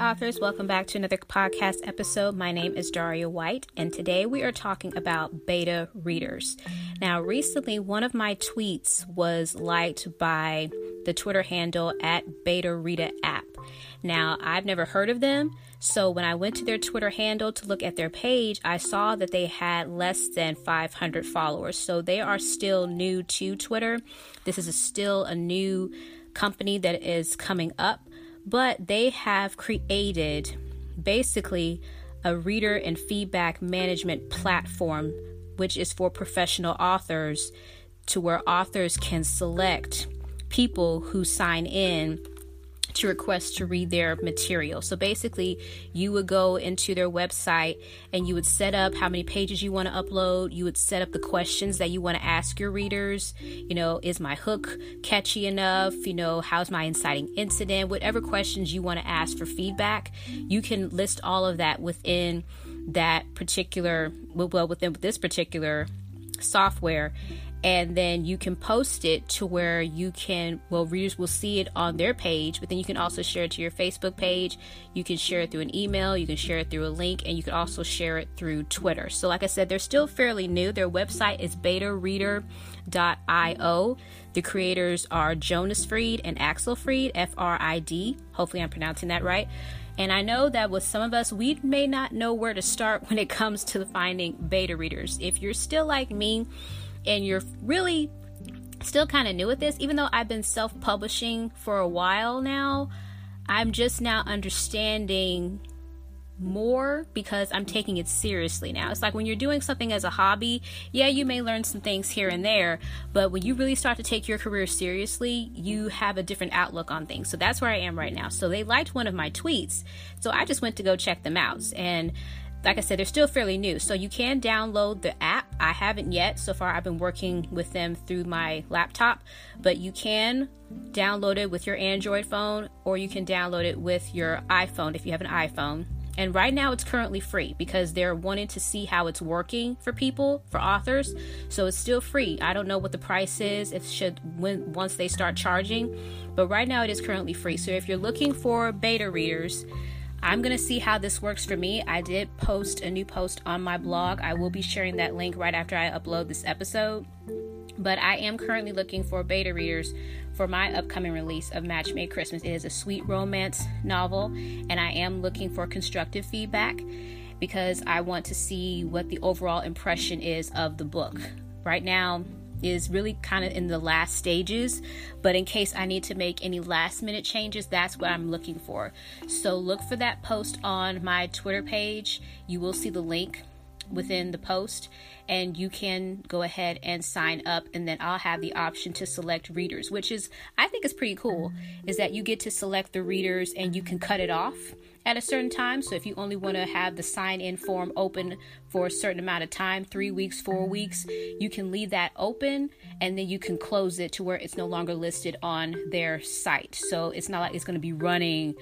authors. Welcome back to another podcast episode. My name is Daria White, and today we are talking about beta readers. Now, recently, one of my tweets was liked by the Twitter handle at Beta Reader App. Now, I've never heard of them, so when I went to their Twitter handle to look at their page, I saw that they had less than 500 followers. So they are still new to Twitter. This is a, still a new company that is coming up but they have created basically a reader and feedback management platform, which is for professional authors to where authors can select people who sign in to request to read their material. So basically, you would go into their website and you would set up how many pages you want to upload. You would set up the questions that you want to ask your readers. You know, is my hook catchy enough? You know, how's my inciting incident? Whatever questions you want to ask for feedback, you can list all of that within that particular, well, within this particular software and then you can post it to where you can well readers will see it on their page but then you can also share it to your facebook page. You can share it through an email you can share it through a link and you can also share it through twitter. So like i said they're still fairly new. Their website is betareader.io the creators are jonas frid and axel frid f-r-i-d hopefully i'm pronouncing that right. And I know that with some of us, we may not know where to start when it comes to finding beta readers. If you're still like me, and you're really still kind of new at this, even though I've been self publishing for a while now, I'm just now understanding more because I'm taking it seriously now. It's like when you're doing something as a hobby, yeah, you may learn some things here and there, but when you really start to take your career seriously, you have a different outlook on things. So that's where I am right now. So they liked one of my tweets, so I just went to go check them out. And like I said, they're still fairly new. So you can download the app. I haven't yet. So far, I've been working with them through my laptop, but you can download it with your Android phone or you can download it with your iPhone if you have an iPhone. And right now, it's currently free because they're wanting to see how it's working for people, for authors. So it's still free. I don't know what the price is It should when once they start charging, but right now it is currently free. So if you're looking for beta readers, I'm going to see how this works for me. I did post a new post on my blog. I will be sharing that link right after I upload this episode. But I am currently looking for beta readers for my upcoming release of Match Made Christmas. It is a sweet romance novel, and I am looking for constructive feedback because I want to see what the overall impression is of the book. Right now, is really kind of in the last stages, but in case I need to make any last minute changes, that's what I'm looking for. So look for that post on my Twitter page. You will see the link within the post and you can go ahead and sign up and then I'll have the option to select readers which is I think is pretty cool is that you get to select the readers and you can cut it off at a certain time. So if you only want to have the sign in form open for a certain amount of time, three weeks, four weeks, you can leave that open and then you can close it to where it's no longer listed on their site. So it's not like it's going to be running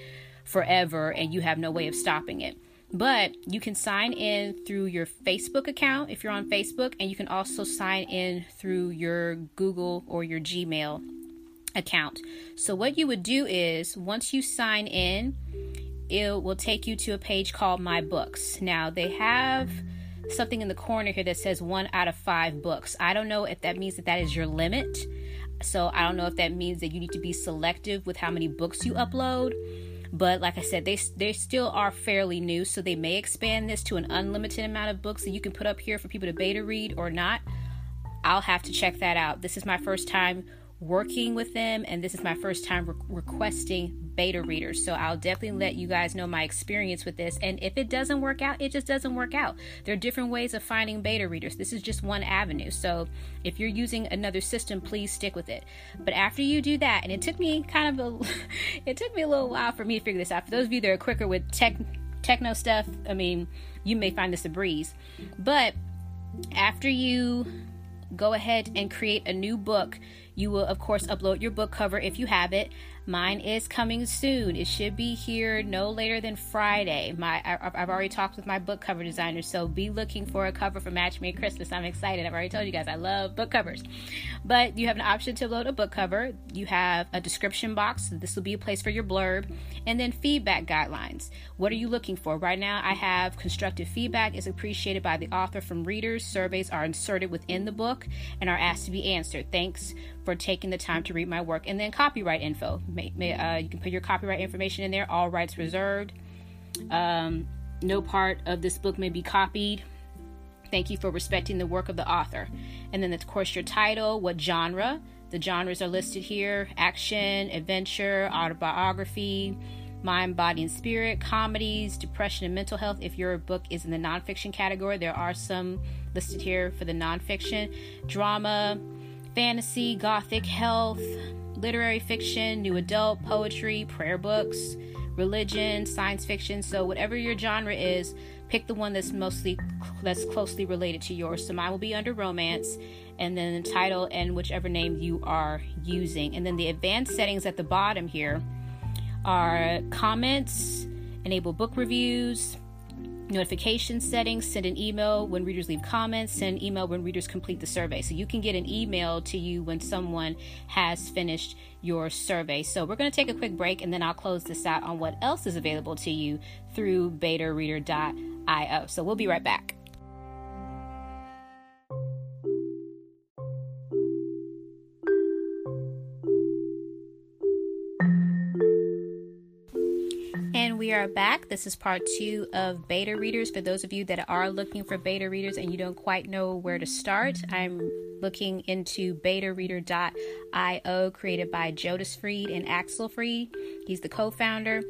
forever and you have no way of stopping it. But you can sign in through your Facebook account if you're on Facebook, and you can also sign in through your Google or your Gmail account. So, what you would do is once you sign in, it will take you to a page called My Books. Now, they have something in the corner here that says one out of five books. I don't know if that means that that is your limit. So, I don't know if that means that you need to be selective with how many books you upload. But like I said, they they still are fairly new, so they may expand this to an unlimited amount of books that you can put up here for people to beta read or not. I'll have to check that out. This is my first time working with them, and this is my first time re- requesting beta readers. So I'll definitely let you guys know my experience with this. And if it doesn't work out, it just doesn't work out. There are different ways of finding beta readers. This is just one avenue. So if you're using another system, please stick with it. But after you do that, and it took me kind of a, it took me a little while for me to figure this out. For those of you that are quicker with tech techno stuff, I mean, you may find this a breeze. But after you go ahead and create a new book You will, of course, upload your book cover if you have it. Mine is coming soon. It should be here no later than Friday. My I, have already talked with my book cover designer, so be looking for a cover for Match Me Christmas. I'm excited. I've already told you guys I love book covers. But you have an option to upload a book cover. You have a description box. This will be a place for your blurb, and then feedback guidelines. What are you looking for? Right now, I have constructive feedback is appreciated by the author from readers. Surveys are inserted within the book and are asked to be answered. Thanks for taking the time to read my work. And then copyright info. May, may, uh, you can put your copyright information in there, all rights reserved. Um, no part of this book may be copied. Thank you for respecting the work of the author. And then, of course, your title, what genre. The genres are listed here action, adventure, autobiography, mind, body, and spirit, comedies, depression, and mental health. If your book is in the nonfiction category, there are some listed here for the nonfiction, drama, fantasy, gothic, health, literary fiction, new adult, poetry, prayer books, religion, science fiction. So whatever your genre is, pick the one that's mostly that's closely related to yours. So mine will be under romance and then the title and whichever name you are using. And then the advanced settings at the bottom here are comments, enable book reviews, notification settings, send an email when readers leave comments, send an email when readers complete the survey. So you can get an email to you when someone has finished your survey. So we're going to take a quick break and then I'll close this out on what else is available to you through betareader.io. So we'll be right back. We are back. This is part two of beta readers. For those of you that are looking for beta readers and you don't quite know where to start, I'm looking into betareader.io, created by Jodis Frid and Axel Frid. He's the co founder.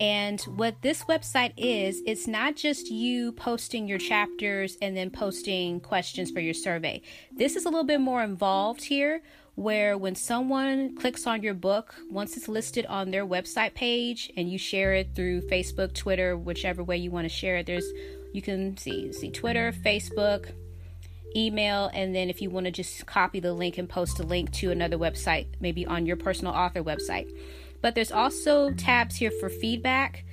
And what this website is, it's not just you posting your chapters and then posting questions for your survey. This is a little bit more involved here where when someone clicks on your book, once it's listed on their website page and you share it through Facebook, Twitter, whichever way you want to share it, there's you can see see Twitter, Facebook, email, and then if you want to just copy the link and post a link to another website, maybe on your personal author website. But there's also tabs here for feedback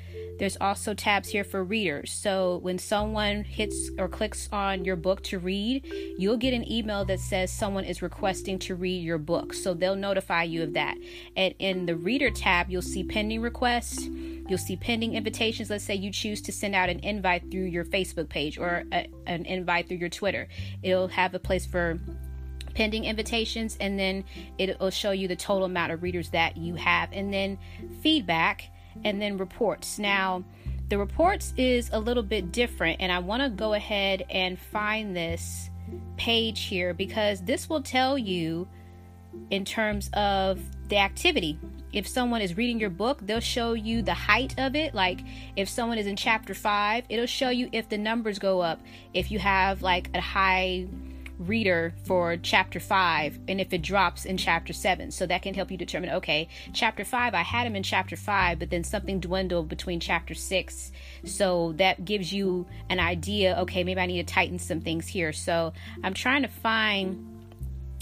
there's also tabs here for readers. So when someone hits or clicks on your book to read, you'll get an email that says someone is requesting to read your book. So they'll notify you of that. And in the reader tab, you'll see pending requests. You'll see pending invitations. Let's say you choose to send out an invite through your Facebook page or a, an invite through your Twitter. It'll have a place for pending invitations and then it'll show you the total amount of readers that you have and then feedback and then reports. Now, the reports is a little bit different, and I want to go ahead and find this page here because this will tell you in terms of the activity. If someone is reading your book, they'll show you the height of it. Like if someone is in chapter five, it'll show you if the numbers go up. If you have like a high reader for chapter 5 and if it drops in chapter 7 so that can help you determine okay chapter 5 i had him in chapter 5 but then something dwindled between chapter 6 so that gives you an idea okay maybe i need to tighten some things here. So i'm trying to find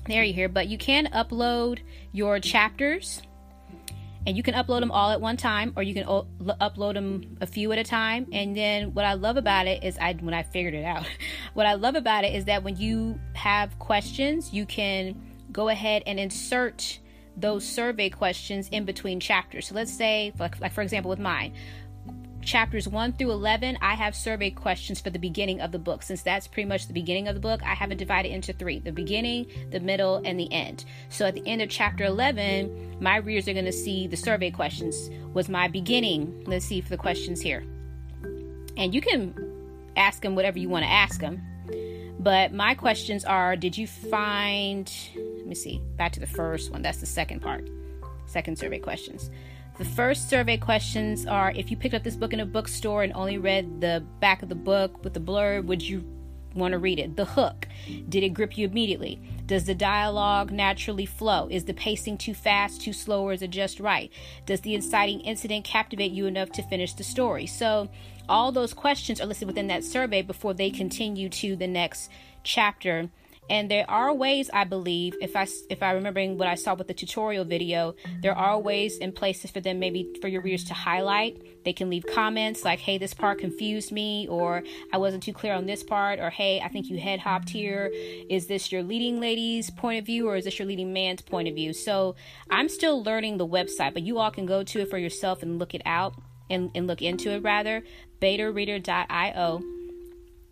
there you here but you can upload your chapters and you can upload them all at one time or you can o- upload them a few at a time. And then what i love about it is i when i figured it out what i love about it is that when you have questions you can go ahead and insert those survey questions in between chapters. So let's say like, like for example with mine chapters 1 through 11, I have survey questions for the beginning of the book. Since that's pretty much the beginning of the book, I have it divided into three the beginning, the middle, and the end. So at the end of chapter 11, my readers are going to see the survey questions. Was my beginning? Let's see for the questions here. And you can ask them whatever you want to ask them. But my questions are Did you find, let me see, back to the first one. That's the second part, second survey questions. The first survey questions are if you picked up this book in a bookstore and only read the back of the book with the blurb, would you want to read it? The hook. Did it grip you immediately? Does the dialogue naturally flow? Is the pacing too fast, too slow, or is it just right? Does the inciting incident captivate you enough to finish the story? So, all those questions are listed within that survey before they continue to the next chapter and there are ways i believe if i if i remembering what i saw with the tutorial video there are ways and places for them maybe for your readers to highlight. They can leave comments like hey this part confused me or i wasn't too clear on this part or hey i think you head hopped here. Is this your leading lady's point of view or is this your leading man's point of view? So i'm still learning the website but you all can go to it for yourself and look it out and, and look into it rather. Betareader.io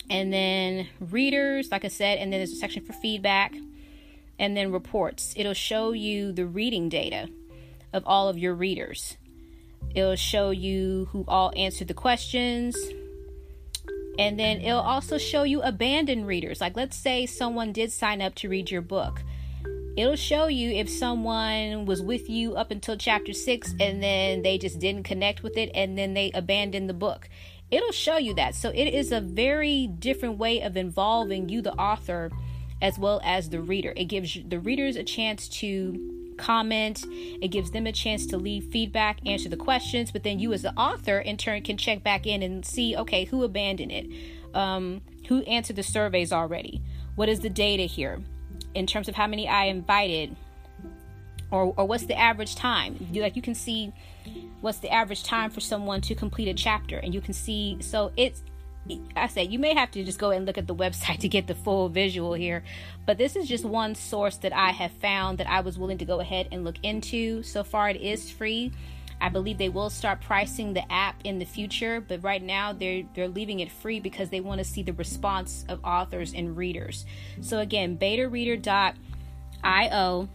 and then readers, like I said, and then there's a section for feedback, and then reports. It'll show you the reading data of all of your readers. It'll show you who all answered the questions. And then it'll also show you abandoned readers. Like, let's say someone did sign up to read your book. It'll show you if someone was with you up until chapter six and then they just didn't connect with it and then they abandoned the book it'll show you that. So it is a very different way of involving you, the author, as well as the reader. It gives the readers a chance to comment, it gives them a chance to leave feedback, answer the questions, but then you, as the author, in turn, can check back in and see okay, who abandoned it? Um, who answered the surveys already? What is the data here in terms of how many I invited? Or, or what's the average time? You, like you can see what's the average time for someone to complete a chapter and you can see so it's I said you may have to just go and look at the website to get the full visual here, but this is just one source that I have found that I was willing to go ahead and look into. So far, it is free. I believe they will start pricing the app in the future, but right now they're they're leaving it free because they want to see the response of authors and readers. So again, betareader.io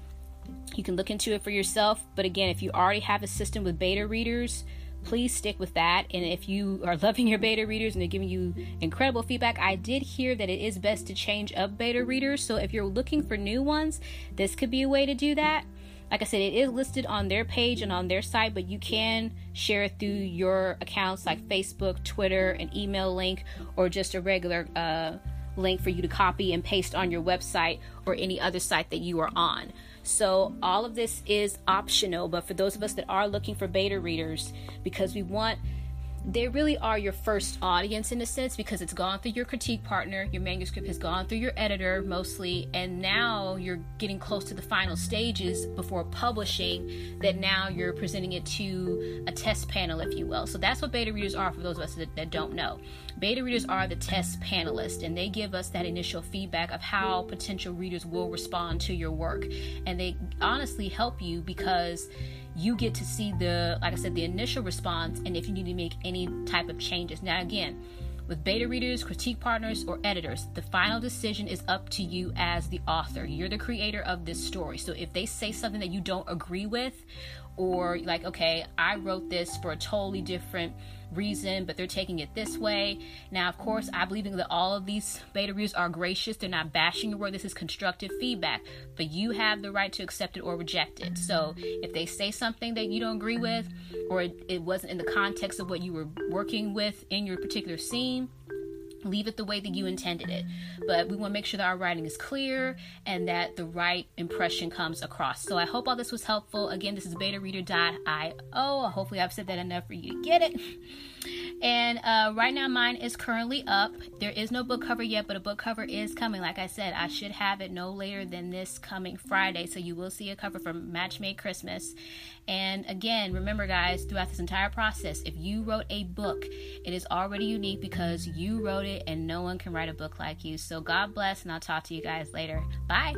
you can look into it for yourself, but again, if you already have a system with beta readers, please stick with that. And if you are loving your beta readers and they're giving you incredible feedback, I did hear that it is best to change up beta readers. So if you're looking for new ones, this could be a way to do that. Like I said, it is listed on their page and on their site, but you can share it through your accounts like Facebook, Twitter, an email link, or just a regular uh, link for you to copy and paste on your website or any other site that you are on. So, all of this is optional, but for those of us that are looking for beta readers, because we want they really are your first audience in a sense because it's gone through your critique partner, your manuscript has gone through your editor mostly, and now you're getting close to the final stages before publishing. That now you're presenting it to a test panel, if you will. So that's what beta readers are for those of us that, that don't know. Beta readers are the test panelists, and they give us that initial feedback of how potential readers will respond to your work, and they honestly help you because you get to see the, like I said, the initial response and if you need to make any type of changes. Now, again, with beta readers, critique partners, or editors, the final decision is up to you as the author. You're the creator of this story. So if they say something that you don't agree with, or like, okay, I wrote this for a totally different reason, but they're taking it this way. Now, of course, I believe that all of these beta reviews are gracious. They're not bashing your work. This is constructive feedback, but you have the right to accept it or reject it. So if they say something that you don't agree with, or it, it wasn't in the context of what you were working with in your particular scene, leave it the way that you intended it. But we want to make sure that our writing is clear and that the right impression comes across. So I hope all this was helpful. Again, this is betareader.io. Hopefully, I've said that enough for you to get it. And uh, right now, mine is currently up. There is no book cover yet, but a book cover is coming. Like I said, I should have it no later than this coming Friday. So you will see a cover from Match Made Christmas. And again, remember, guys, throughout this entire process, if you wrote a book, it is already unique because you wrote it and no one can write a book like you. So God bless, and I'll talk to you guys later. Bye.